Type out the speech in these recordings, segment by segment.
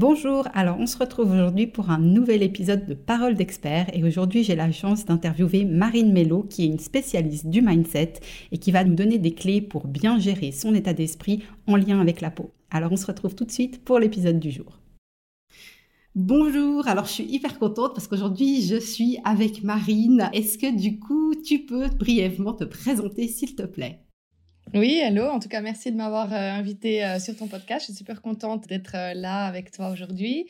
Bonjour, alors on se retrouve aujourd'hui pour un nouvel épisode de Parole d'expert et aujourd'hui j'ai la chance d'interviewer Marine Mello qui est une spécialiste du mindset et qui va nous donner des clés pour bien gérer son état d'esprit en lien avec la peau. Alors on se retrouve tout de suite pour l'épisode du jour. Bonjour, alors je suis hyper contente parce qu'aujourd'hui je suis avec Marine. Est-ce que du coup tu peux brièvement te présenter s'il te plaît? Oui, hello. En tout cas, merci de m'avoir euh, invité euh, sur ton podcast. Je suis super contente d'être euh, là avec toi aujourd'hui.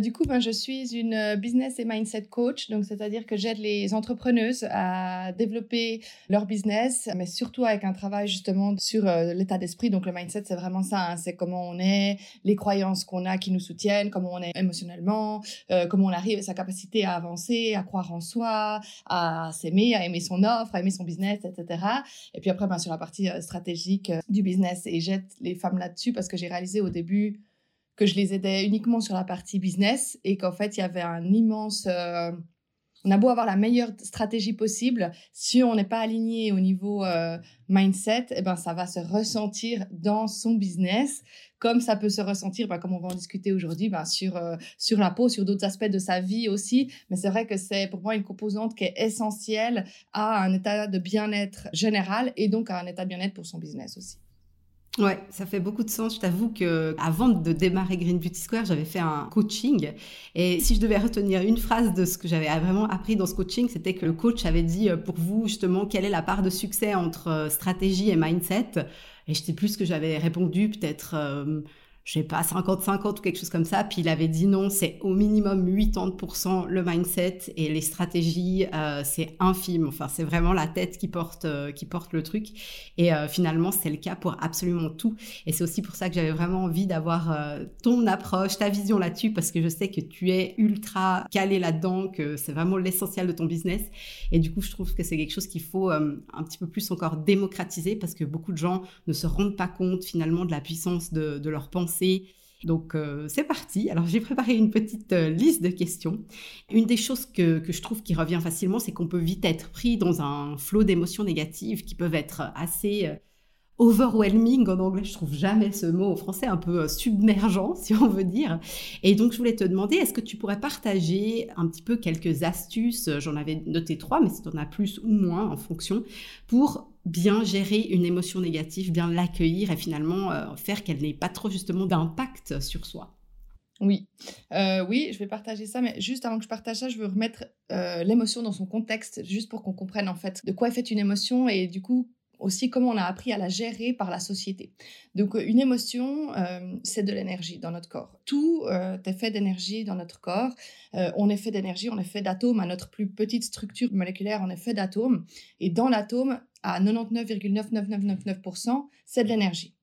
du coup, ben, je suis une business et mindset coach. Donc, c'est-à-dire que j'aide les entrepreneuses à développer leur business, mais surtout avec un travail justement sur l'état d'esprit. Donc, le mindset, c'est vraiment ça. Hein. C'est comment on est, les croyances qu'on a qui nous soutiennent, comment on est émotionnellement, comment on arrive sa capacité à avancer, à croire en soi, à s'aimer, à aimer son offre, à aimer son business, etc. Et puis après, ben, sur la partie euh, stratégique euh, du business et jette les femmes là-dessus parce que j'ai réalisé au début que je les aidais uniquement sur la partie business et qu'en fait, il y avait un immense... Euh, on a beau avoir la meilleure stratégie possible, si on n'est pas aligné au niveau mindset, eh ben, ça va se ressentir dans son business, comme ça peut se ressentir, ben, comme on va en discuter aujourd'hui, ben, sur, sur la peau, sur d'autres aspects de sa vie aussi. Mais c'est vrai que c'est pour moi une composante qui est essentielle à un état de bien-être général et donc à un état de bien-être pour son business aussi. Ouais, ça fait beaucoup de sens. Je t'avoue que avant de démarrer Green Beauty Square, j'avais fait un coaching et si je devais retenir une phrase de ce que j'avais vraiment appris dans ce coaching, c'était que le coach avait dit euh, pour vous justement quelle est la part de succès entre euh, stratégie et mindset. Et je sais plus que j'avais répondu, peut-être euh, je sais pas, 50-50 ou quelque chose comme ça. Puis il avait dit non, c'est au minimum 80% le mindset et les stratégies, euh, c'est infime. Enfin, c'est vraiment la tête qui porte, euh, qui porte le truc. Et euh, finalement, c'est le cas pour absolument tout. Et c'est aussi pour ça que j'avais vraiment envie d'avoir ton approche, ta vision là-dessus, parce que je sais que tu es ultra calé là-dedans, que c'est vraiment l'essentiel de ton business. Et du coup, je trouve que c'est quelque chose qu'il faut un petit peu plus encore démocratiser, parce que beaucoup de gens ne se rendent pas compte finalement de la puissance de, de leur pensée donc euh, c'est parti. Alors j'ai préparé une petite euh, liste de questions. Une des choses que, je trouve qui revient facilement, c'est qu'on peut vite être pris dans un flot d'émotions négatives qui peuvent être assez euh, overwhelming en anglais. Je trouve jamais ce mot au français, un peu submergent si on veut dire. Et donc je voulais te demander, est-ce que tu pourrais partager un petit peu quelques astuces J'en avais noté trois, mais si tu en as plus ou moins en fonction pour bien gérer une émotion négative, bien l'accueillir et finalement euh, faire qu'elle n'ait pas trop justement d'impact sur soi? Oui, euh, oui, je vais partager ça, mais juste avant que je partage ça, je veux remettre euh, l'émotion dans son contexte, juste pour qu'on comprenne en fait de quoi est faite une émotion et du coup aussi comment on a appris à la gérer par la société. Donc une émotion, c'est de l'énergie dans notre corps. Tout est fait d'énergie dans notre corps. on est fait d'énergie, on est fait d'atomes. À notre plus petite structure moléculaire, on est fait d'atomes. Et dans l'atome, à 99,99999%, c'est de l'énergie.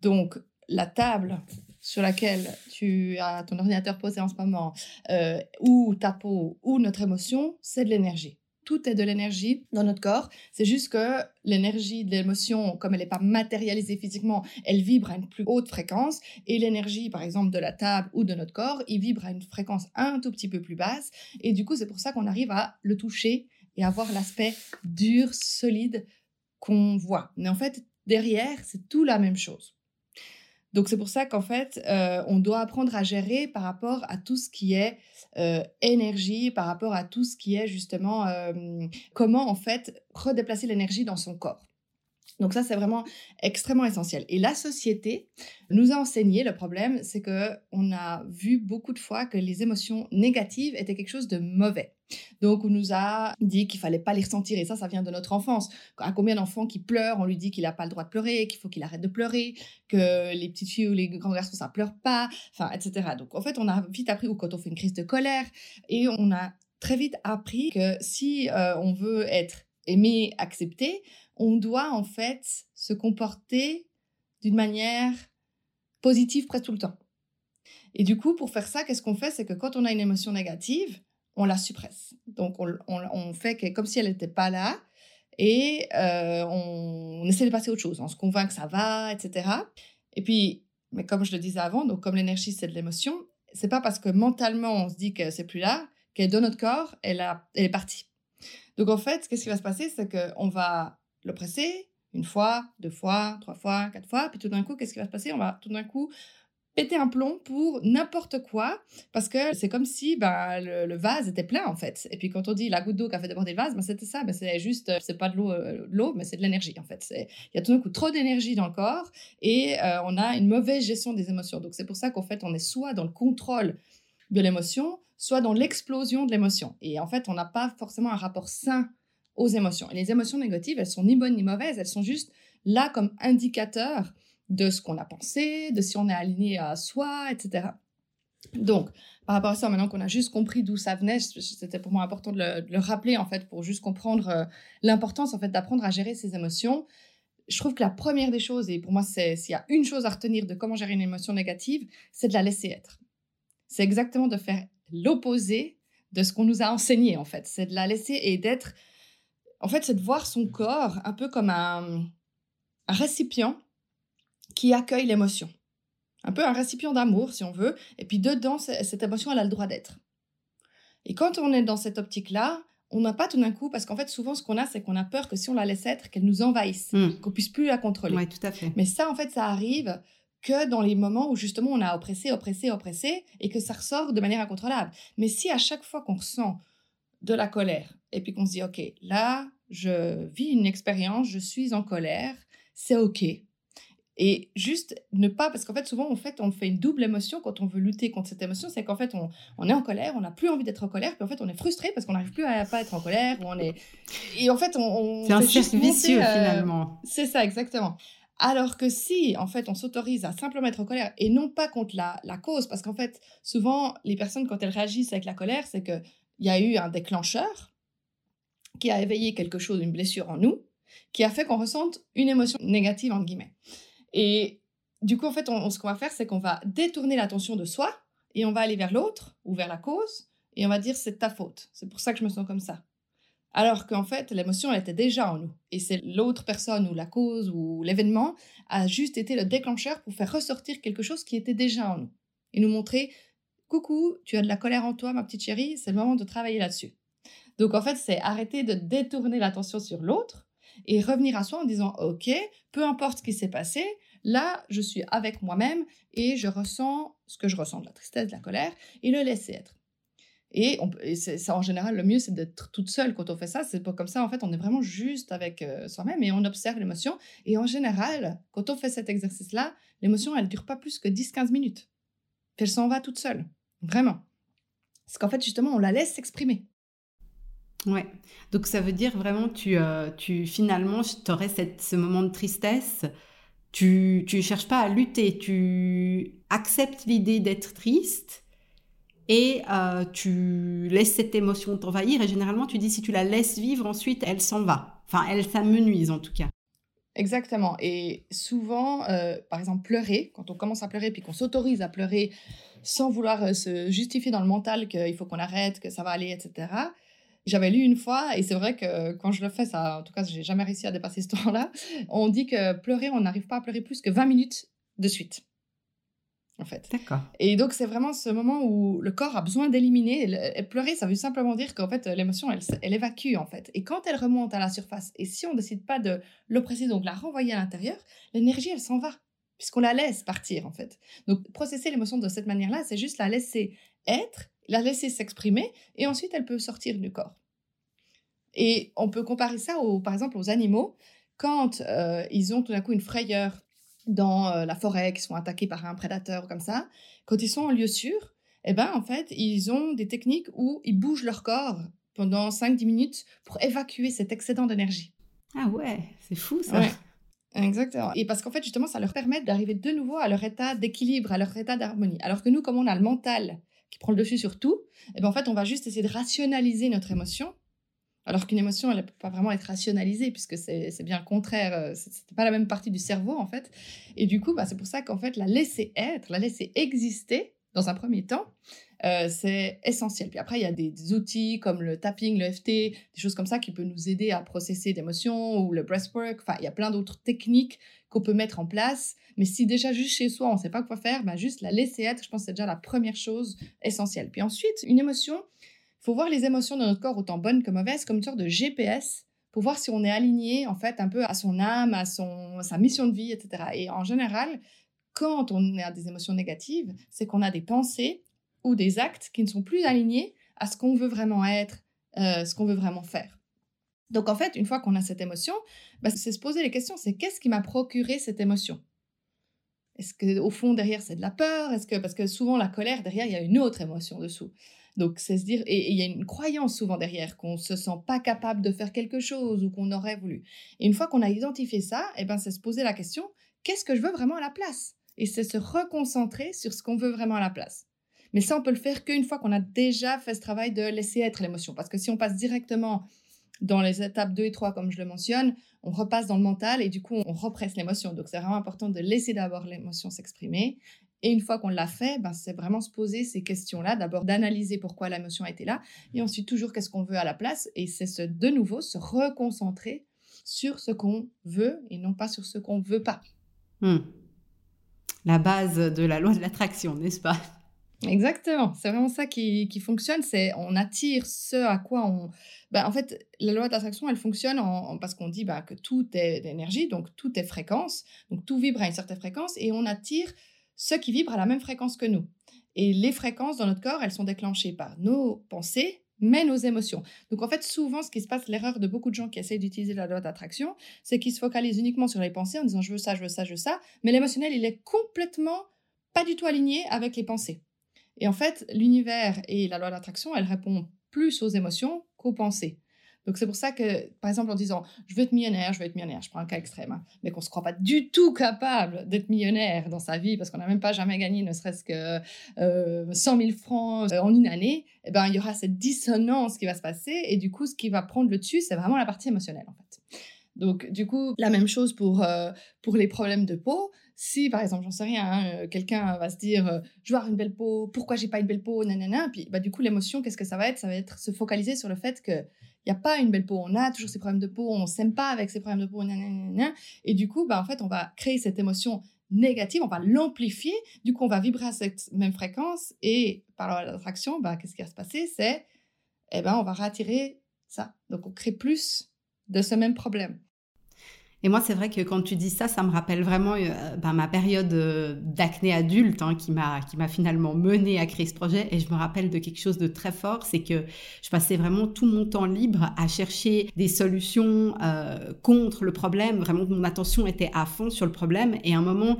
Donc, la table sur laquelle tu as ton ordinateur posé en ce moment, euh, ou ta peau, ou notre émotion, c'est de l'énergie. Tout est de l'énergie dans notre corps. C'est juste que l'énergie de l'émotion, comme elle n'est pas matérialisée physiquement, elle vibre à une plus haute fréquence. Et l'énergie, par exemple, de la table ou de notre corps, il vibre à une fréquence un tout petit peu plus basse. Et du coup, c'est pour ça qu'on arrive à le toucher et avoir l'aspect dur, solide qu'on voit. Mais en fait, derrière, c'est tout la même chose. Donc c'est pour ça qu'en fait, euh, on doit apprendre à gérer par rapport à tout ce qui est euh, énergie, par rapport à tout ce qui est justement euh, comment en fait redéplacer l'énergie dans son corps. Donc ça, c'est vraiment extrêmement essentiel. Et la société nous a enseigné, le problème, c'est que on a vu beaucoup de fois que les émotions négatives étaient quelque chose de mauvais. Donc on nous a dit qu'il fallait pas les ressentir et ça, ça vient de notre enfance. À combien d'enfants qui pleurent, on lui dit qu'il n'a pas le droit de pleurer, qu'il faut qu'il arrête de pleurer, que les petites filles ou les grands garçons ça pleure pas, enfin etc. Donc en fait, on a vite appris ou quand on fait une crise de colère et on a très vite appris que si euh, on veut être aimé, accepté, on doit en fait se comporter d'une manière positive presque tout le temps. Et du coup, pour faire ça, qu'est-ce qu'on fait? C'est que quand on a une émotion négative, on la suppresse. Donc, on, fait que, comme si elle n'était pas là et euh, on, essaie de passer à autre chose. On se convainc que ça va, etc. Et puis, mais comme je le disais avant, donc comme l'énergie, c'est de l'émotion, c'est pas parce que mentalement, on se dit que c'est plus là, qu'elle dans notre corps, elle, a, elle est partie. Donc, en fait, qu'est-ce qui va se passer? C'est qu'on va le presser une fois, deux fois, trois fois, quatre fois, puis tout d'un coup, qu'est-ce qui va se passer? On va tout d'un coup péter un plomb pour n'importe quoi parce que c'est comme si ben, le, vase était plein en fait. Et puis quand on dit la goutte d'eau qui a fait déborder le vase, ben, c'était ça. Ben, c'est juste, euh, c'est pas de l'eau, euh, l'eau mais c'est de l'énergie en fait. Il y a tout d'un coup trop d'énergie dans le corps et euh, on a une mauvaise gestion des émotions. Donc c'est pour ça qu'en fait on est soit dans le contrôle de l'émotion, soit dans l'explosion de l'émotion. Et en fait on n'a pas forcément un rapport sain aux émotions. Et les émotions négatives, elles sont ni bonnes ni mauvaises, elles sont juste là comme indicateurs de ce qu'on a pensé, de si on est aligné à soi, etc. Donc, par rapport à ça, maintenant qu'on a juste compris d'où ça venait, c'était pour moi important de le, rappeler, en fait, pour juste comprendre euh, l'importance, en fait, d'apprendre à gérer ses émotions. Je trouve que la première des choses, et pour moi, c'est s'il y a une chose à retenir de comment gérer une émotion négative, c'est de la laisser être. C'est exactement de faire l'opposé de ce qu'on nous a enseigné, en fait. C'est de la laisser et d'être... En fait, c'est de voir son corps un peu comme un, un récipient qui accueille l'émotion. Un peu un récipient d'amour, si on veut, et puis dedans, cette émotion, elle a le droit d'être. Et quand on est dans cette optique-là, on n'a pas tout d'un coup, parce qu'en fait, souvent, ce qu'on a, c'est qu'on a peur que si on la laisse être, qu'elle nous envahisse, hmm. qu'on puisse plus la contrôler. Oui, tout à fait. Mais ça, en fait, ça arrive que dans les moments où justement on a oppressé, oppressé, oppressé, et que ça ressort de manière incontrôlable. Mais si à chaque fois qu'on ressent de la colère, et puis qu'on se dit, OK, là, je vis une expérience, je suis en colère, c'est OK. Et juste ne pas, parce qu'en fait, souvent, en fait, on fait une double émotion quand on veut lutter contre cette émotion. C'est qu'en fait, on, on, est en colère, on n'a plus envie d'être en colère, puis en fait, on est frustré parce qu'on n'arrive plus à pas être en colère. Ou on est... Et en fait, on. c'est un cercle vicieux, euh, finalement. C'est ça, exactement. Alors que si, en fait, on s'autorise à simplement être en colère et non pas contre la, la cause, parce qu'en fait, souvent, les personnes, quand elles réagissent avec la colère, c'est qu'il y a eu un déclencheur qui a éveillé quelque chose, une blessure en nous, qui a fait qu'on ressente une émotion négative, entre guillemets. Et du coup, en fait, ce qu'on va faire, c'est qu'on va détourner l'attention de soi et on va aller vers l'autre ou vers la cause et on va dire c'est ta faute. C'est pour ça que je me sens comme ça. Alors qu'en fait, l'émotion, elle était déjà en nous. Et c'est l'autre personne ou la cause ou l'événement a juste été le déclencheur pour faire ressortir quelque chose qui était déjà en nous. Et nous montrer, coucou, tu as de la colère en toi, ma petite chérie, c'est le moment de travailler là-dessus. Donc en fait, c'est arrêter de détourner l'attention sur l'autre et revenir à soi en disant, OK, peu importe ce qui s'est passé, Là, je suis avec moi-même et je ressens ce que je ressens, de la tristesse, de la colère, et le laisser être. Et, on, ça, en général, le mieux, c'est d'être toute seule quand on fait ça. C'est pas comme ça, en fait, on est vraiment juste avec euh, soi-même et on observe l'émotion. Et en général, quand on fait cet exercice-là, l'émotion, elle dure pas plus que 10-15 minutes. elle s'en va toute seule. Vraiment. Parce qu'en fait, justement, on la laisse s'exprimer. Ouais. Donc, ça veut dire vraiment, tu, euh, tu finalement, tu aurais ce moment de tristesse tu ne cherches pas à lutter, tu acceptes l'idée d'être triste et euh, tu laisses cette émotion t'envahir. Et généralement, tu dis si tu la laisses vivre, ensuite, elle s'en va. Enfin, elle s'amenuise en tout cas. Exactement. Et souvent, euh, par exemple, pleurer, quand on commence à pleurer puis qu'on s'autorise à pleurer sans vouloir se justifier dans le mental qu'il faut qu'on arrête, que ça va aller, etc. J'avais lu une fois, et c'est vrai que quand je le fais, ça, en tout cas, j'ai jamais réussi à dépasser ce temps-là. On dit que pleurer, on n'arrive pas à pleurer plus que 20 minutes de suite. En fait. D'accord. Et donc, c'est vraiment ce moment où le corps a besoin d'éliminer. Pleurer, ça veut simplement dire qu'en fait, l'émotion, elle, elle évacue, en fait. Et quand elle remonte à la surface, et si on décide pas de l'oppresser, donc la renvoyer à l'intérieur, l'énergie, elle s'en va puisqu'on la laisse partir en fait. Donc processer l'émotion de cette manière-là, c'est juste la laisser être la laisser s'exprimer et ensuite elle peut sortir du corps. Et on peut comparer ça, au, par exemple, aux animaux. Quand euh, ils ont tout d'un coup une frayeur dans euh, la forêt, qui sont attaqués par un prédateur comme ça, quand ils sont en lieu sûr, eh ben, en fait, ils ont des techniques où ils bougent leur corps pendant 5-10 minutes pour évacuer cet excédent d'énergie. Ah ouais, c'est fou ça. Exactement. Et parce qu'en fait, justement, ça leur permet d'arriver de nouveau à leur état d'équilibre, à leur état d'harmonie. Alors que nous, comme on a le mental qui prend le dessus sur tout, et eh ben en fait, on va juste essayer de rationaliser notre émotion. Alors qu'une émotion, elle ne peut pas vraiment être rationalisée, puisque c'est bien le contraire. Euh, Ce n'est pas la même partie du cerveau, en fait. Et du coup, bah, c'est pour ça qu'en fait, la laisser être, la laisser exister, dans un premier temps, euh, c'est essentiel. Puis après, il y a des, outils comme le tapping, le FT, des choses comme ça qui peuvent nous aider à processer des émotions ou le breathwork. Enfin, il y a plein d'autres techniques qu'on peut mettre en place. Mais si déjà juste chez soi, on ne sait pas quoi faire, bah juste la laisser être, je pense que c'est déjà la première chose essentielle. Puis ensuite, une émotion, il faut voir les émotions de notre corps, autant bonnes que mauvaises, comme une sorte de GPS pour voir si on est aligné en fait un peu à son âme, à son, sa mission de vie, etc. Et en général, quand on a des émotions négatives, c'est qu'on a des pensées ou des actes qui ne sont plus alignés à ce qu'on veut vraiment être, euh, ce qu'on veut vraiment faire. Donc en fait, une fois qu'on a cette émotion, bah, c'est se poser les questions, c'est qu'est-ce qui m'a procuré cette émotion? Est-ce que au fond derrière c'est de la peur? Est-ce que parce que souvent la colère derrière il y a une autre émotion dessous. Donc c'est se dire et il y a une croyance souvent derrière qu'on se sent pas capable de faire quelque chose ou qu'on aurait voulu. Et une fois qu'on a identifié ça, et eh ben c'est se poser la question qu'est-ce que je veux vraiment à la place? Et c'est se reconcentrer sur ce qu'on veut vraiment à la place. Mais ça, on peut le faire qu'une fois qu'on a déjà fait ce travail de laisser être l'émotion. Parce que si on passe directement dans les étapes 2 et 3, comme je le mentionne, on repasse dans le mental et du coup, on represse l'émotion. Donc, c'est vraiment important de laisser d'abord l'émotion s'exprimer. Et une fois qu'on l'a fait, ben, c'est vraiment se poser ces questions-là. D'abord, d'analyser pourquoi l'émotion a été là. Et ensuite, toujours, qu'est-ce qu'on veut à la place. Et c'est de nouveau se reconcentrer sur ce qu'on veut et non pas sur ce qu'on ne veut pas. Hmm. La base de la loi de l'attraction, n'est-ce pas? Exactement, c'est vraiment ça qui, qui fonctionne, c'est on attire ce à quoi on... Ben, en fait, la loi d'attraction, elle fonctionne en, parce qu'on dit bah, que tout est énergie, donc tout est fréquence, donc tout vibre à une certaine fréquence, et on attire ce qui vibre à la même fréquence que nous. Et les fréquences dans notre corps, elles sont déclenchées par nos pensées, mais nos émotions. Donc en fait, souvent, ce qui se passe, l'erreur de beaucoup de gens qui essayent d'utiliser la loi d'attraction, c'est qu'ils se focalisent uniquement sur les pensées en disant je veux ça, je veux ça, je veux ça, mais l'émotionnel, il est complètement pas du tout aligné avec les pensées. Et en fait, l'univers et la loi d'attraction, elle répond plus aux émotions qu'aux pensées. Donc c'est pour ça que, par exemple, en disant je veux être millionnaire, je veux être millionnaire, je prends un cas extrême, hein, mais qu'on se croit pas du tout capable d'être millionnaire dans sa vie parce qu'on n'a même pas jamais gagné ne serait-ce que euh, 100 000 francs euh, en une année, eh ben, il y aura cette dissonance qui va se passer et du coup, ce qui va prendre le dessus, c'est vraiment la partie émotionnelle en fait. Donc, du coup, la même chose pour, euh, pour les problèmes de peau. Si, par exemple, j'en sais rien, hein, euh, quelqu'un va se dire euh, Je veux avoir une belle peau, pourquoi j'ai pas une belle peau? Nanana. Puis, bah, du coup, l'émotion, qu'est-ce que ça va être? Ça va être se focaliser sur le fait qu'il n'y a pas une belle peau. On a toujours ces problèmes de peau, on s'aime pas avec ces problèmes de peau, nanana. Et du coup, bah, en fait, on va créer cette émotion négative, on va l'amplifier. Du coup, on va vibrer à cette même fréquence. Et par l'attraction, bah, qu'est-ce qui va se passer? C'est, eh ben, on va rattirer ça. Donc, on crée plus de ce même problème. Et moi, c'est vrai que quand tu dis ça, ça me rappelle vraiment euh, ben, ma période euh, d'acné adulte hein, qui m'a qui m'a finalement mené à créer ce projet. Et je me rappelle de quelque chose de très fort, c'est que je passais vraiment tout mon temps libre à chercher des solutions euh, contre le problème. Vraiment, mon attention était à fond sur le problème. Et à un moment,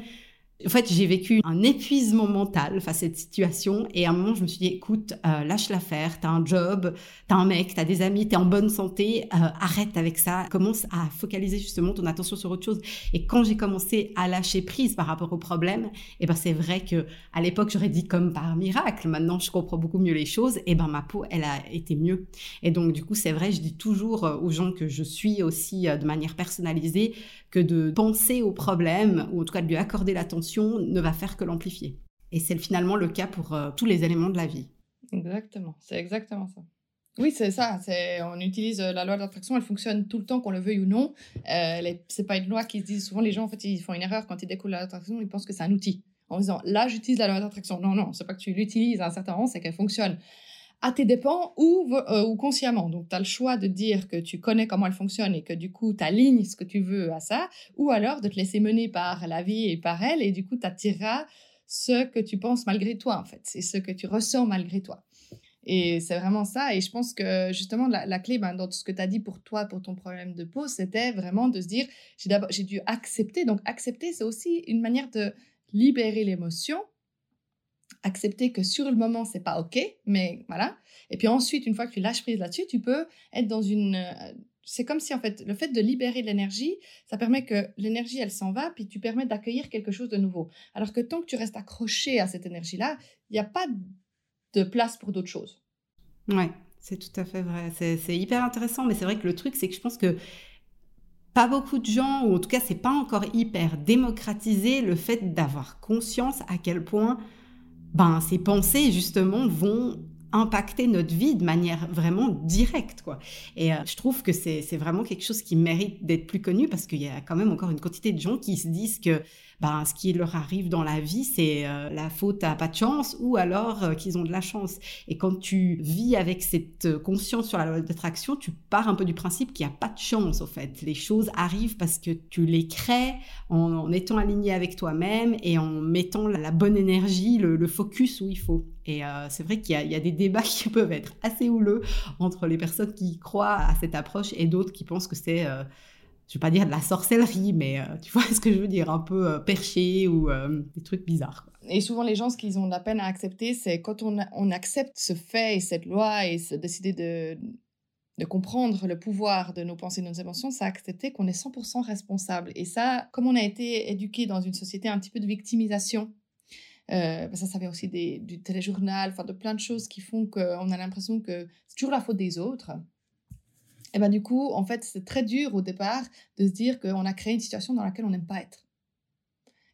en fait, j'ai vécu un épuisement mental face à cette situation et à un moment, je me suis dit, écoute, euh, lâche l'affaire, t'as un job, t'as un mec, t'as des amis, t'es en bonne santé, euh, arrête avec ça, commence à focaliser justement ton attention sur autre chose. Et quand j'ai commencé à lâcher prise par rapport au problème, et eh ben c'est vrai que à l'époque, j'aurais dit comme par miracle, maintenant je comprends beaucoup mieux les choses, et ben ma peau, elle a été mieux. Et donc du coup, c'est vrai, je dis toujours euh, aux gens que je suis aussi de manière personnalisée que de penser au problème, ou en tout cas de lui accorder l'attention, ne va faire que l'amplifier. Et c'est finalement le cas pour euh, tous les éléments de la vie. Exactement, c'est exactement ça. Oui, c'est ça. On utilise euh, la loi d'attraction, elle fonctionne tout le temps, qu'on le veuille ou non. Euh, c'est pas une loi qui se dit souvent les gens en fait ils font une erreur quand ils découvrent la loi d'attraction, ils pensent que c'est un outil en disant là j'utilise la loi d'attraction. Non, non, c'est pas que tu l'utilises à un certain moment, c'est qu'elle fonctionne à tes dépens ou, euh, ou consciemment. Donc, tu as le choix de dire que tu connais comment elle fonctionne et que du coup, tu alignes ce que tu veux à ça, ou alors de te laisser mener par la vie et par elle, et du coup, tu attireras ce que tu penses malgré toi, en fait. C'est ce que tu ressens malgré toi. Et c'est vraiment ça. Et je pense que justement, la, clé ben, dans tout ce que tu as dit pour toi, pour ton problème de peau, c'était vraiment de se dire, j'ai dû accepter. Donc, accepter, c'est aussi une manière de libérer l'émotion accepter que sur le moment, c'est pas OK, mais voilà. Et puis ensuite, une fois que tu lâches prise là-dessus, tu peux être dans une. Euh, c'est comme si, en fait, le fait de libérer l'énergie, ça permet que l'énergie, elle s'en va, puis tu permets d'accueillir quelque chose de nouveau. Alors que tant que tu restes accroché à cette énergie-là, il n'y a pas de place pour d'autres choses. Ouais, c'est tout à fait vrai. C'est hyper intéressant, mais c'est vrai que le truc, c'est que je pense que pas beaucoup de gens, ou en tout cas, c'est pas encore hyper démocratisé le fait d'avoir conscience à quel point ben, ces pensées, justement, vont impacter notre vie de manière vraiment directe. Quoi. Et euh, je trouve que c'est vraiment quelque chose qui mérite d'être plus connu parce qu'il y a quand même encore une quantité de gens qui se disent que ben, ce qui leur arrive dans la vie, c'est euh, la faute à pas de chance ou alors euh, qu'ils ont de la chance. Et quand tu vis avec cette conscience sur la loi d'attraction, tu pars un peu du principe qu'il n'y a pas de chance, au fait. Les choses arrivent parce que tu les crées en, étant aligné avec toi-même et en mettant la, bonne énergie, le, focus où il faut. Et euh, c'est vrai qu'il y, a des débats qui peuvent être assez houleux entre les personnes qui croient à cette approche et d'autres qui pensent que c'est je vais pas dire de la sorcellerie, mais euh, tu vois ce que je veux dire, un peu euh, perché ou euh, des trucs bizarres. Et souvent, les gens, ce qu'ils ont de la peine à accepter, c'est quand on, accepte ce fait et cette loi et se décider de, comprendre le pouvoir de nos pensées et de nos émotions, c'est accepter qu'on est 100% responsable. Et ça, comme on a été éduqué dans une société un petit peu de victimisation, bah, ça, ça vient aussi du téléjournal, enfin de plein de choses qui font qu'on a l'impression que c'est toujours la faute des autres. Et ben du coup, en fait, c'est très dur au départ de se dire qu'on a créé une situation dans laquelle on n'aime pas être.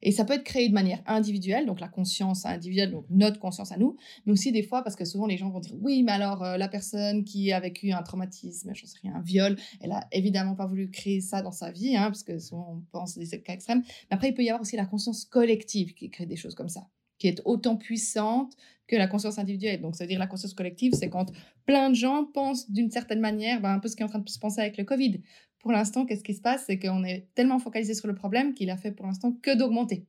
Et ça peut être créé de manière individuelle, donc la conscience individuelle, donc notre conscience à nous, mais aussi des fois parce que souvent les gens vont dire oui, mais alors euh, la personne qui a vécu un traumatisme, je sais rien, un viol, elle a évidemment pas voulu créer ça dans sa vie, hein, parce que souvent on pense des cas extrêmes. Mais après, il peut y avoir aussi la conscience collective qui crée des choses comme ça qui est autant puissante que la conscience individuelle. Donc, ça veut dire la conscience collective, c'est quand plein de gens pensent d'une certaine manière, ben, un peu ce qui est en train de se penser avec le Covid. Pour l'instant, qu'est-ce qui se passe? C'est qu'on est tellement focalisé sur le problème qu'il a fait pour l'instant que d'augmenter.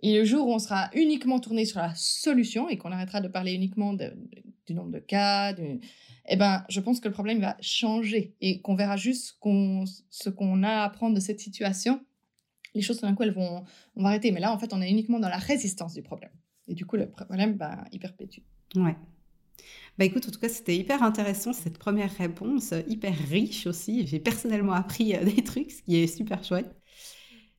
Et le jour où on sera uniquement tourné sur la solution et qu'on arrêtera de parler uniquement du nombre de cas, eh ben, je pense que le problème va changer et qu'on verra juste ce qu'on a à apprendre de cette situation les choses d'un coup, elles vont, on va arrêter. Mais là, en fait, on est uniquement dans la résistance du problème. Et du coup, le problème, bah, il perpétue. Ouais. Bah écoute, en tout cas, c'était hyper intéressant cette première réponse, hyper riche aussi. J'ai personnellement appris euh, des trucs, ce qui est super chouette.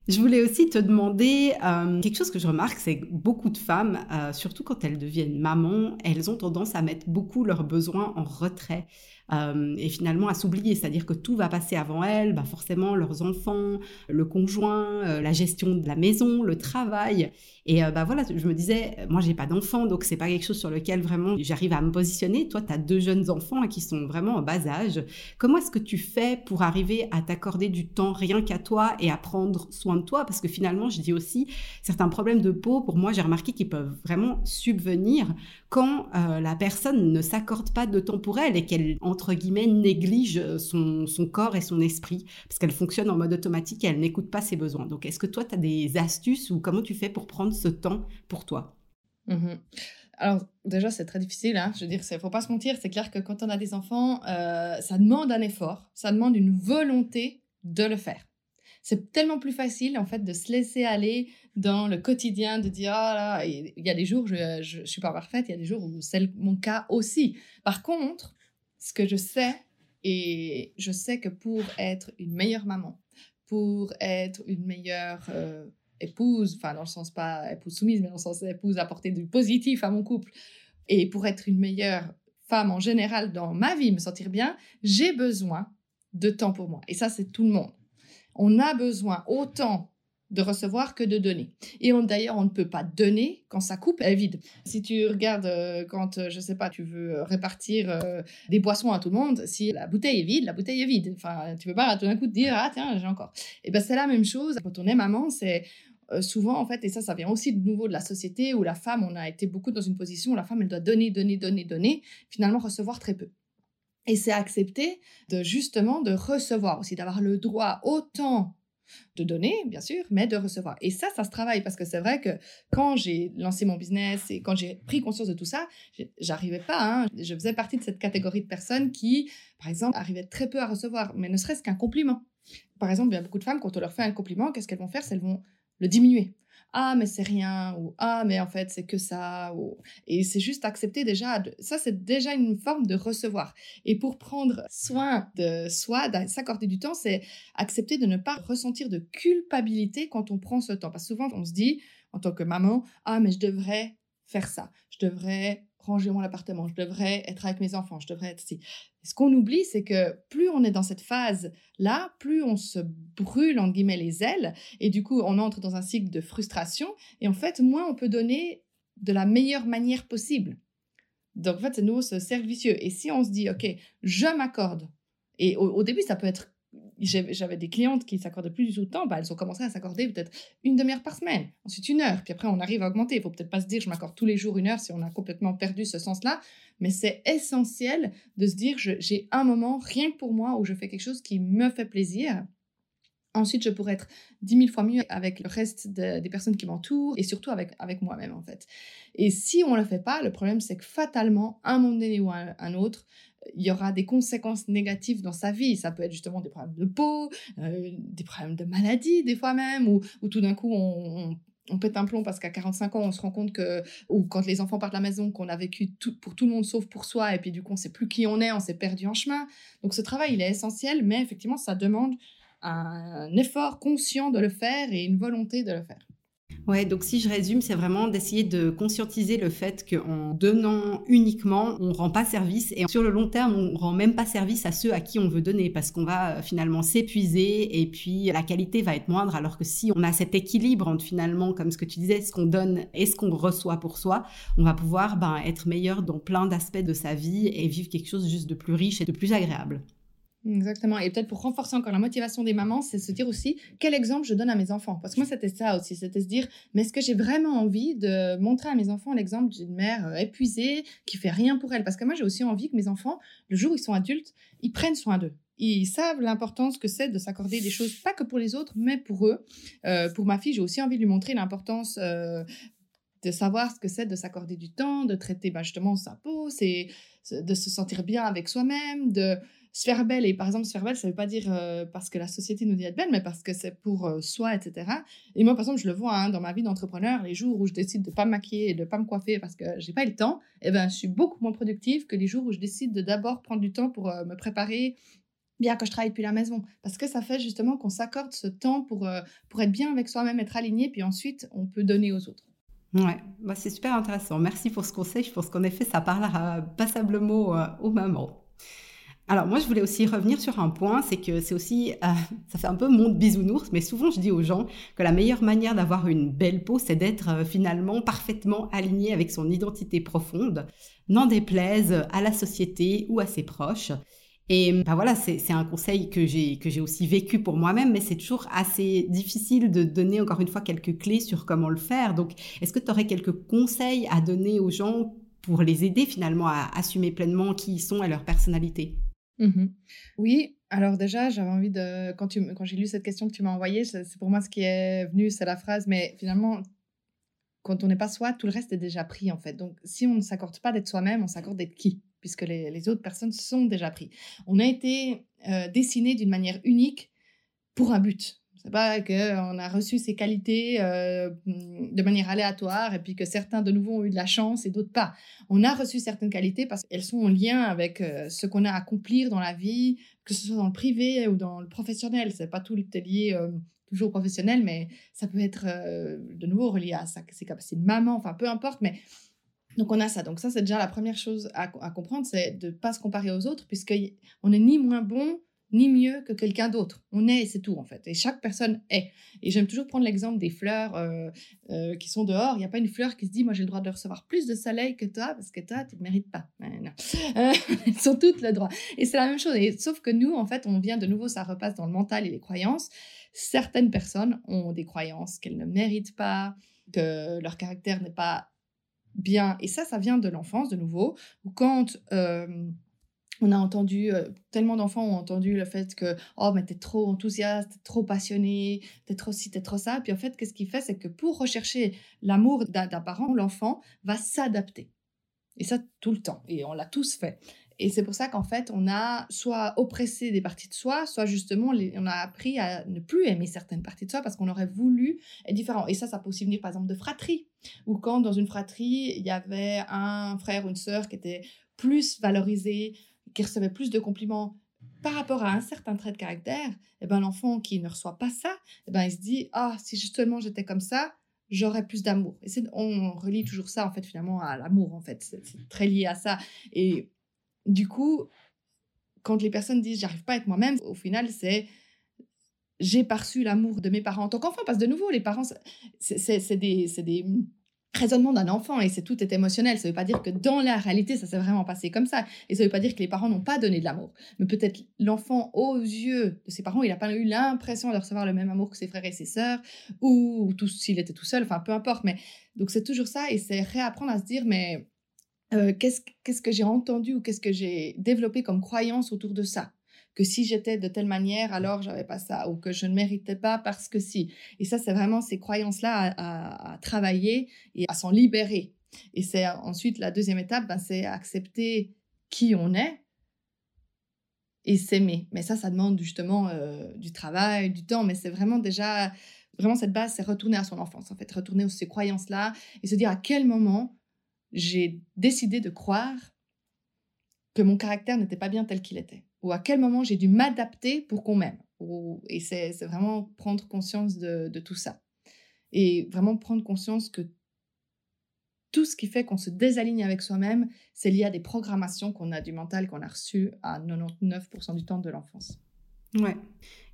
Je voulais aussi te demander euh, quelque chose que je remarque, c'est que beaucoup de femmes, euh, surtout quand elles deviennent mamans, elles ont tendance à mettre beaucoup leurs besoins en retrait. Euh, et finalement à s'oublier, c'est-à-dire que tout va passer avant elles, bah forcément leurs enfants, le conjoint, euh, la gestion de la maison, le travail. Et euh, bah voilà, je me disais, moi j'ai pas d'enfants, donc c'est pas quelque chose sur lequel vraiment j'arrive à me positionner. Toi, tu as deux jeunes enfants qui sont vraiment en bas âge. Comment est-ce que tu fais pour arriver à t'accorder du temps rien qu'à toi et à prendre soin de toi? Parce que finalement, je dis aussi, certains problèmes de peau, pour moi, j'ai remarqué qu'ils peuvent vraiment subvenir quand la personne ne s'accorde pas de temps pour elle et qu'elle entre guillemets, néglige euh, son, son corps et son esprit, parce qu'elle fonctionne en mode automatique et elle n'écoute pas ses besoins. Donc, est-ce que toi, tu as des astuces ou comment tu fais pour prendre ce temps pour toi? Mmh Alors, déjà, c'est très difficile. Hein. Je veux dire, il faut pas se mentir. C'est clair que quand on a des enfants, euh, ça demande un effort, ça demande une volonté de le faire. C'est tellement plus facile, en fait, de se laisser aller dans le quotidien, de dire, ah là, il y a des jours, je, je, suis pas parfaite, il y a des jours où c'est mon cas aussi. Par contre, ce que je sais, et je sais que pour être une meilleure maman, pour être une meilleure euh, épouse, enfin dans le sens pas épouse soumise, mais dans le sens épouse apporter du positif à mon couple, et pour être une meilleure femme en général dans ma vie, me sentir bien, j'ai besoin de temps pour moi. Et ça, c'est tout le monde. On a besoin autant de recevoir que de donner. Et d'ailleurs, on ne peut pas donner quand sa coupe est vide. Si tu regardes euh, quand, euh, je sais pas, tu veux répartir euh, des boissons à tout le monde, si la bouteille est vide, la bouteille est vide. Enfin, tu peux pas tout d'un coup te dire, ah tiens, j'ai encore. Et ben c'est la même chose. Quand on est maman, c'est souvent, en fait, et ça, ça vient aussi de nouveau de la société où la femme, on a été beaucoup dans une position où la femme, elle doit donner, donner, donner, donner, finalement recevoir très peu. Et c'est accepter de justement de recevoir aussi, d'avoir le droit autant de donner, bien sûr, mais de recevoir. Et ça, ça se travaille parce que c'est vrai que quand j'ai lancé mon business et quand j'ai pris conscience de tout ça, j'arrivais pas. Hein. je faisais partie de cette catégorie de personnes qui, par exemple, arrivaient très peu à recevoir, mais ne serait-ce qu'un compliment. Par exemple, il y a beaucoup de femmes, quand on leur fait un compliment, qu'est-ce qu'elles vont faire? Elles vont le diminuer ah mais c'est rien ou ah mais en fait c'est que ça ou... et c'est juste accepter déjà ça c'est déjà une forme de recevoir. Et pour prendre soin de soi s'accorder du temps c'est accepter de ne pas ressentir de culpabilité quand on prend ce temps. Parce que souvent on se dit en tant que maman ah mais je devrais faire ça. Je devrais ranger mon appartement, je devrais être avec mes enfants, je devrais être ici. Ce qu'on oublie, c'est que plus on est dans cette phase-là, plus on se brûle, entre guillemets, les ailes, et du coup, on entre dans un cycle de frustration, et en fait, moins on peut donner de la meilleure manière possible. Donc, en fait, c'est nouveau ce cercle vicieux. Et si on se dit, OK, je m'accorde, et au, début, ça peut être. J'avais des clientes qui s'accordaient plus du tout de temps, bah, elles ont commencé à s'accorder peut-être une demi-heure par semaine, ensuite une heure, puis après on arrive à augmenter. Il faut peut-être pas se dire je m'accorde tous les jours une heure si on a complètement perdu ce sens-là, mais c'est essentiel de se dire j'ai un moment rien que pour moi où je fais quelque chose qui me fait plaisir Ensuite, je pourrais être dix mille fois mieux avec le reste des personnes qui m'entourent et surtout avec, avec moi-même, en fait. Et si on ne le fait pas, le problème, c'est que fatalement, un moment donné ou un, un autre, il y aura des conséquences négatives dans sa vie. Ça peut être justement des problèmes de peau, euh, des problèmes de maladie, des fois même, ou, tout d'un coup, on, on, pète un plomb parce qu'à 45 ans, on se rend compte que, ou quand les enfants partent de la maison, qu'on a vécu tout, pour tout le monde sauf pour soi, et puis du coup, on sait plus qui on est, on s'est perdu en chemin. Donc ce travail, il est essentiel, mais effectivement, ça demande un effort conscient de le faire et une volonté de le faire. Ouais, donc si je résume, c'est vraiment d'essayer de conscientiser le fait qu'en donnant uniquement, on rend pas service et sur le long terme, on rend même pas service à ceux à qui on veut donner parce qu'on va euh, finalement s'épuiser et puis la qualité va être moindre alors que si on a cet équilibre entre finalement, comme ce que tu disais, ce qu'on donne et ce qu'on reçoit pour soi, on va pouvoir ben, être meilleur dans plein d'aspects de sa vie et vivre quelque chose juste de plus riche et de plus agréable. Exactement. Et peut-être pour renforcer encore la motivation des mamans, c'est se dire aussi quel exemple je donne à mes enfants? Parce que moi, c'était ça aussi. C'était se dire, mais est-ce que j'ai vraiment envie de montrer à mes enfants l'exemple d'une mère euh, épuisée qui fait rien pour elle? Parce que moi, j'ai aussi envie que mes enfants, le jour où ils sont adultes, ils prennent soin d'eux. Ils savent l'importance que c'est de s'accorder des choses, pas que pour les autres, mais pour eux. Euh, pour ma fille, j'ai aussi envie de lui montrer l'importance euh, de savoir ce que c'est de s'accorder du temps, de traiter bah, justement sa peau, c'est de se sentir bien avec soi-même, de se faire belle. Et par exemple, se faire belle, ça ne veut pas dire euh, parce que la société nous dit être belle, mais parce que c'est pour euh, soi, etc. Et moi, par exemple, je le vois hein, dans ma vie d'entrepreneur, les jours où je décide de ne pas me maquiller et de ne pas me coiffer parce que j'ai pas eu le temps, eh ben, je suis beaucoup moins productive que les jours où je décide de d'abord prendre du temps pour euh, me préparer, bien que je travaille depuis la maison. Parce que ça fait justement qu'on s'accorde ce temps pour, pour être bien avec soi-même, être aligné, puis ensuite, on peut donner aux autres. Ouais, bah c'est super intéressant. Merci pour ce conseil. Je pense qu'en effet, ça parlera passablement aux mamans. Alors moi, je voulais aussi revenir sur un point, c'est que c'est aussi, euh, ça fait un peu monde bisounours, mais souvent je dis aux gens que la meilleure manière d'avoir une belle peau, c'est d'être euh, finalement parfaitement aligné avec son identité profonde, n'en déplaise à la société ou à ses proches. Et ben voilà, c'est un conseil que j'ai que j'ai aussi vécu pour moi-même, mais c'est toujours assez difficile de donner encore une fois quelques clés sur comment le faire. Donc, est-ce que tu aurais quelques conseils à donner aux gens pour les aider finalement à assumer pleinement qui ils sont et leur personnalité? Mmh oui, alors déjà, j'avais envie de. Quand, tu, quand j'ai lu cette question que tu m'as envoyée, c'est pour moi ce qui est venu, c'est la phrase, mais finalement, quand on n'est pas soi, tout le reste est déjà pris en fait. Donc si on ne s'accorde pas d'être soi-même, on s'accorde d'être qui Puisque les, les, autres personnes sont déjà pris. On a été euh, dessiné d'une manière unique pour un but. C'est pas qu'on a reçu ces qualités euh, de manière aléatoire et puis que certains de nouveau ont eu de la chance et d'autres pas. On a reçu certaines qualités parce qu'elles sont en lien avec euh, ce qu'on a à accomplir dans la vie, que ce soit dans le privé ou dans le professionnel. C'est pas tout lié euh, toujours professionnel, mais ça peut être de nouveau relié à ses capacités de maman, enfin peu importe, mais donc on a ça. Donc ça, c'est déjà la première chose à, à comprendre, c'est de ne pas se comparer aux autres, puisqu'on n'est ni moins bon ni mieux que quelqu'un d'autre. On est et c'est tout en fait. Et chaque personne est. Et j'aime toujours prendre l'exemple des fleurs euh, euh, qui sont dehors. Il n'y a pas une fleur qui se dit moi j'ai le droit de recevoir plus de soleil que toi parce que toi tu ne mérites pas. non. Euh, elles sont toutes le droit. Et c'est la même chose. Sauf que nous en fait on vient de nouveau, ça repasse dans le mental et les croyances. Certaines personnes ont des croyances qu'elles ne méritent pas, que leur caractère n'est pas bien. Et ça, ça vient de l'enfance de nouveau. Ou quand on a entendu, euh, tellement d'enfants ont entendu le fait que, oh, mais t'es trop enthousiaste, t'es trop passionné, t'es trop ci, t'es trop ça. Puis en fait, qu'est-ce qu'il fait? C'est que pour rechercher l'amour d'un parent, l'enfant va s'adapter. Et ça, tout le temps. Et on l'a tous fait. Et c'est pour ça qu'en fait, on a soit oppressé des parties de soi, soit justement, on a appris à ne plus aimer certaines parties de soi parce qu'on aurait voulu être différent. Et ça, ça peut aussi venir par exemple de fratrie, ou quand dans une fratrie, il y avait un frère ou une sœur qui était plus valorisé, qui recevait plus de compliments par rapport à un certain trait de caractère, eh ben, l'enfant qui ne reçoit pas ça, eh ben, il se dit Ah, si justement j'étais comme ça, j'aurais plus d'amour. Et on relie toujours ça, en fait, finalement, à l'amour, en fait. C'est très lié à ça. Et du coup, quand les personnes disent J'arrive pas à être moi-même, au final, c'est j'ai perçu l'amour de mes parents en tant qu'enfant. Parce que de nouveau, les parents, c'est des raisonnement d'un enfant et c'est tout est émotionnel. Ça ne veut pas dire que dans la réalité, ça s'est vraiment passé comme ça. Et ça ne veut pas dire que les parents n'ont pas donné de l'amour. Mais peut-être l'enfant, aux yeux de ses parents, il n'a pas eu l'impression de recevoir le même amour que ses frères et ses sœurs ou, s'il était tout seul, enfin peu importe. Mais donc c'est toujours ça et c'est réapprendre à se dire, mais euh, qu'est-ce que j'ai entendu ou qu'est-ce que j'ai développé comme croyance autour de ça? Que si j'étais de telle manière, alors j'avais pas ça, ou que je ne méritais pas parce que si. Et ça, c'est vraiment ces croyances-là à, travailler et à s'en libérer. Et c'est ensuite la deuxième étape, ben, c'est accepter qui on est et s'aimer. Mais ça, ça demande justement euh, du travail, du temps, mais c'est vraiment déjà, vraiment cette base, c'est retourner à son enfance, en fait, retourner à ces croyances-là et se dire à quel moment j'ai décidé de croire que mon caractère n'était pas bien tel qu'il était ou à quel moment j'ai dû m'adapter pour qu'on m'aime. Et c'est vraiment prendre conscience de, tout ça. Et vraiment prendre conscience que tout ce qui fait qu'on se désaligne avec soi-même, c'est lié à des programmations qu'on a du mental, qu'on a reçues à 99% du temps de l'enfance. Ouais.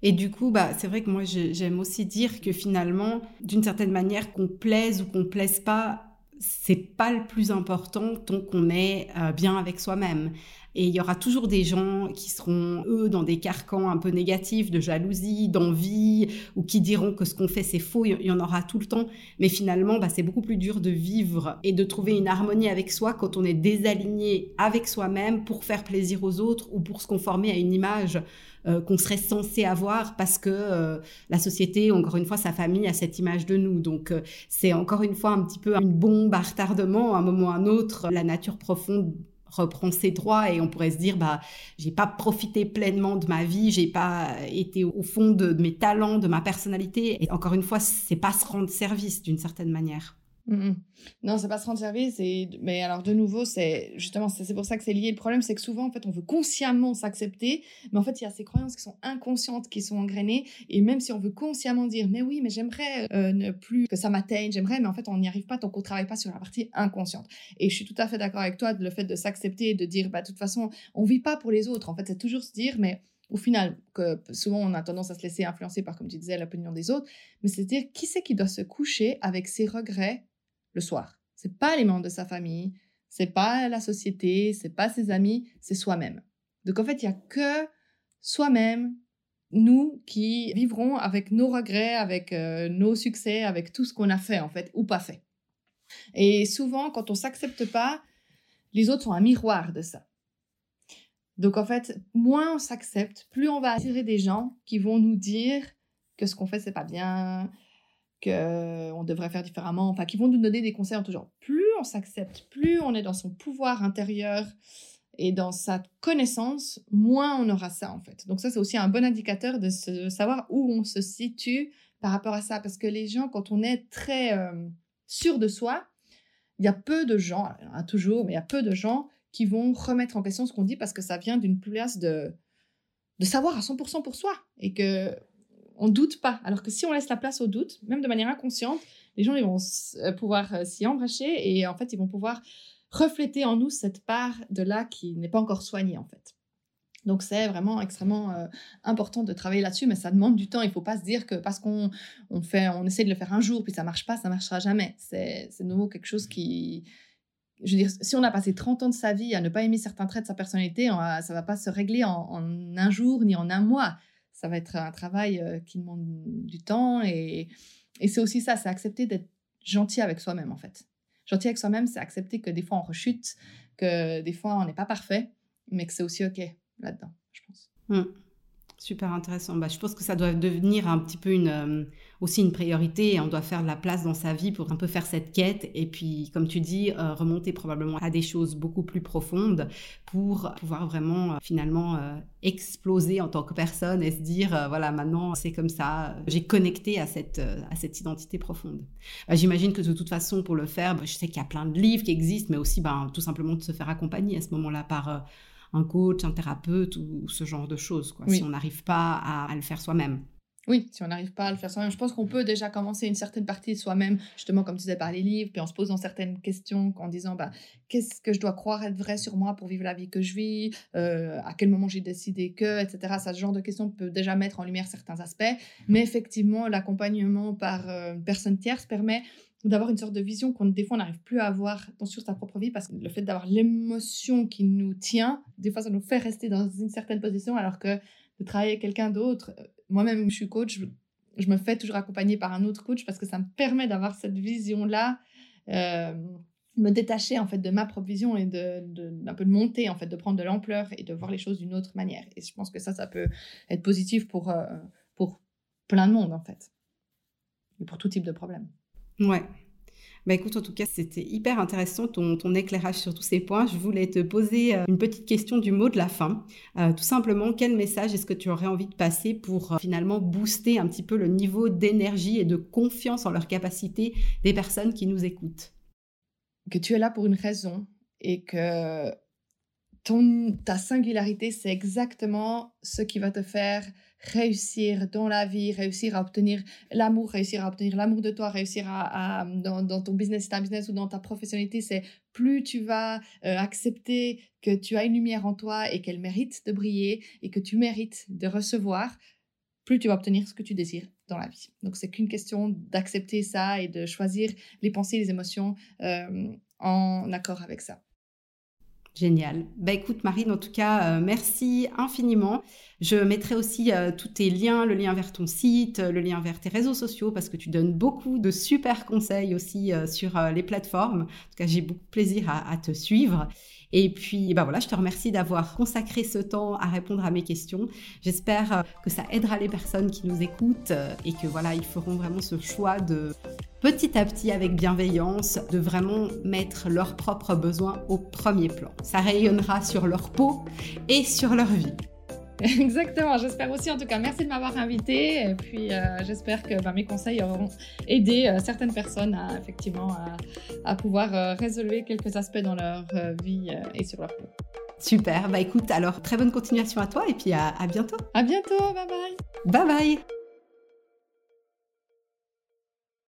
Et du coup, bah, c'est vrai que moi, j'aime aussi dire que finalement, d'une certaine manière, qu'on plaise ou qu'on plaise pas, c'est pas le plus important tant qu'on est euh, bien avec soi-même. Et il y aura toujours des gens qui seront, eux, dans des carcans un peu négatifs, de jalousie, d'envie, ou qui diront que ce qu'on fait, c'est faux. Il y en aura tout le temps. Mais finalement, bah, c'est beaucoup plus dur de vivre et de trouver une harmonie avec soi quand on est désaligné avec soi-même pour faire plaisir aux autres ou pour se conformer à une image euh, qu'on serait censé avoir parce que euh, la société, encore une fois, sa famille a cette image de nous. Donc euh, c'est encore une fois un petit peu une bombe à retardement. À un moment ou à un autre, la nature profonde reprend ses droits et on pourrait se dire bah j'ai pas profité pleinement de ma vie j'ai pas été au fond de, mes talents de ma personnalité. Et encore une fois c'est pas se rendre service d'une certaine manière Non, c'est pas se rendre service. Mais alors, de nouveau, c'est justement, c'est pour ça que c'est lié. Le problème, c'est que souvent, en fait, on veut consciemment s'accepter, mais en fait, il y a ces croyances qui sont inconscientes, qui sont engrainées. Et même si on veut consciemment dire, mais oui, mais j'aimerais euh, ne plus que ça m'atteigne, j'aimerais, mais en fait, on n'y arrive pas tant qu'on travaille pas sur la partie inconsciente. Et je suis tout à fait d'accord avec toi, le fait de s'accepter et de dire, bah, de toute façon, on vit pas pour les autres. En fait, c'est toujours se dire, mais au final, que souvent on a tendance à se laisser influencer par, comme tu disais, l'opinion des autres, mais c'est dire qui c'est qui doit se coucher avec ses regrets le soir. C'est pas les membres de sa famille, c'est pas la société, c'est pas ses amis, c'est soi-même. Donc en fait, il y a que soi-même, nous qui vivrons avec nos regrets, avec euh, nos succès, avec tout ce qu'on a fait en fait ou pas fait. Et souvent, quand on s'accepte pas, les autres sont un miroir de ça. Donc en fait, moins on s'accepte, plus on va attirer des gens qui vont nous dire que ce qu'on fait c'est pas bien, qu'on devrait faire différemment, enfin, qui vont nous donner des conseils en tout genre. Plus on s'accepte, plus on est dans son pouvoir intérieur et dans sa connaissance, moins on aura ça, en fait. Donc ça, c'est aussi un bon indicateur de, savoir où on se situe par rapport à ça. Parce que les gens, quand on est très euh, sûr de soi, il y a peu de gens, toujours, mais il y a peu de gens qui vont remettre en question ce qu'on dit parce que ça vient d'une place de, de savoir à 100% pour soi. Et que on doute pas. Alors que si on laisse la place au doute, même de manière inconsciente, les gens vont euh, pouvoir euh, s'y embracher et en fait ils vont pouvoir refléter en nous cette part de là qui n'est pas encore soignée en fait. Donc c'est vraiment extrêmement euh, important de travailler là-dessus, mais ça demande du temps. Il ne faut pas se dire que parce qu'on on fait, on essaie de le faire un jour puis ça marche pas, ça marchera jamais. C'est de nouveau quelque chose qui, je veux dire, si on a passé 30 ans de sa vie à ne pas aimer certains traits de sa personnalité, ça ça va pas se régler en, un jour ni en un mois ça va être un travail euh, qui demande du temps et, et c'est aussi ça, c'est accepter d'être gentil avec soi-même en fait. Gentil avec soi-même, c'est accepter que des fois on rechute, que des fois on n'est pas parfait, mais que c'est aussi ok là-dedans, je pense. Mmh. Super intéressant. Bah, je pense que ça doit devenir un petit peu une, euh, aussi une priorité et on doit faire de la place dans sa vie pour un peu faire cette quête et puis, comme tu dis, euh, remonter probablement à des choses beaucoup plus profondes pour pouvoir vraiment euh, finalement exploser en tant que personne et se dire, voilà, maintenant c'est comme ça, j'ai connecté à cette, à cette identité profonde. J'imagine que de toute façon, pour le faire, bah, je sais qu'il y a plein de livres qui existent, mais aussi ben, tout simplement de se faire accompagner à ce moment-là par un coach, un thérapeute ou, ce genre de choses, quoi, si on n'arrive pas à, le faire soi-même. Oui, si on n'arrive pas à le faire soi-même, je pense qu'on peut déjà commencer une certaine partie de soi-même, justement, comme tu disais, par les livres, puis en se posant certaines questions, en disant bah, qu'est-ce que je dois croire être vrai sur moi pour vivre la vie que je vis, euh, à quel moment j'ai décidé que, etc. Ça, ce genre de questions peut déjà mettre en lumière certains aspects. Mais effectivement, l'accompagnement par euh, une personne tierce permet d'avoir une sorte de vision qu'on des fois n'arrive plus à avoir sur sa propre vie parce que le fait d'avoir l'émotion qui nous tient, des fois ça nous fait rester dans une certaine position alors que de travailler avec quelqu'un d'autre, euh, moi-même je suis coach, je, me fais toujours accompagner par un autre coach parce que ça me permet d'avoir cette vision-là, euh, me détacher en fait de ma propre vision et de, d'un peu de monter en fait, de prendre de l'ampleur et de voir les choses d'une autre manière. Et je pense que ça, ça peut être positif pour, euh, pour plein de monde en fait et pour tout type de problème. Ouais. Bah écoute, en tout cas, c'était hyper intéressant ton, ton, éclairage sur tous ces points. Je voulais te poser euh, une petite question du mot de la fin. Euh, tout simplement, quel message est-ce que tu aurais envie de passer pour euh, finalement booster un petit peu le niveau d'énergie et de confiance en leur capacité des personnes qui nous écoutent? Que tu es là pour une raison et que ton, ta singularité, c'est exactement ce qui va te faire réussir dans la vie, réussir à obtenir l'amour, réussir à obtenir l'amour de toi, réussir à, dans, ton business, ta business ou dans ta professionnalité, c'est plus tu vas euh, accepter que tu as une lumière en toi et qu'elle mérite de briller et que tu mérites de recevoir, plus tu vas obtenir ce que tu désires dans la vie. Donc c'est qu'une question d'accepter ça et de choisir les pensées, les émotions euh, en accord avec ça. Génial. Bah écoute Marine, en tout cas, euh, merci infiniment. Je mettrai aussi euh, tous tes liens, le lien vers ton site, le lien vers tes réseaux sociaux, parce que tu donnes beaucoup de super conseils aussi euh, sur les plateformes. En tout cas, j'ai beaucoup de plaisir à te suivre. Et puis, voilà, je te remercie d'avoir consacré ce temps à répondre à mes questions. J'espère que ça aidera les personnes qui nous écoutent et que voilà, ils feront vraiment ce choix de petit à petit avec bienveillance, de vraiment mettre leurs propres besoins au premier plan. Ça rayonnera sur leur peau et sur leur vie. Exactement, j'espère aussi en tout cas. Merci de m'avoir invité et puis euh, j'espère que bah, mes conseils auront aidé euh, certaines personnes à effectivement à, pouvoir euh, résolver quelques aspects dans leur vie et sur leur peau. Super, bah écoute, alors très bonne continuation à toi et puis à, à bientôt. À bientôt, bye bye. Bye bye.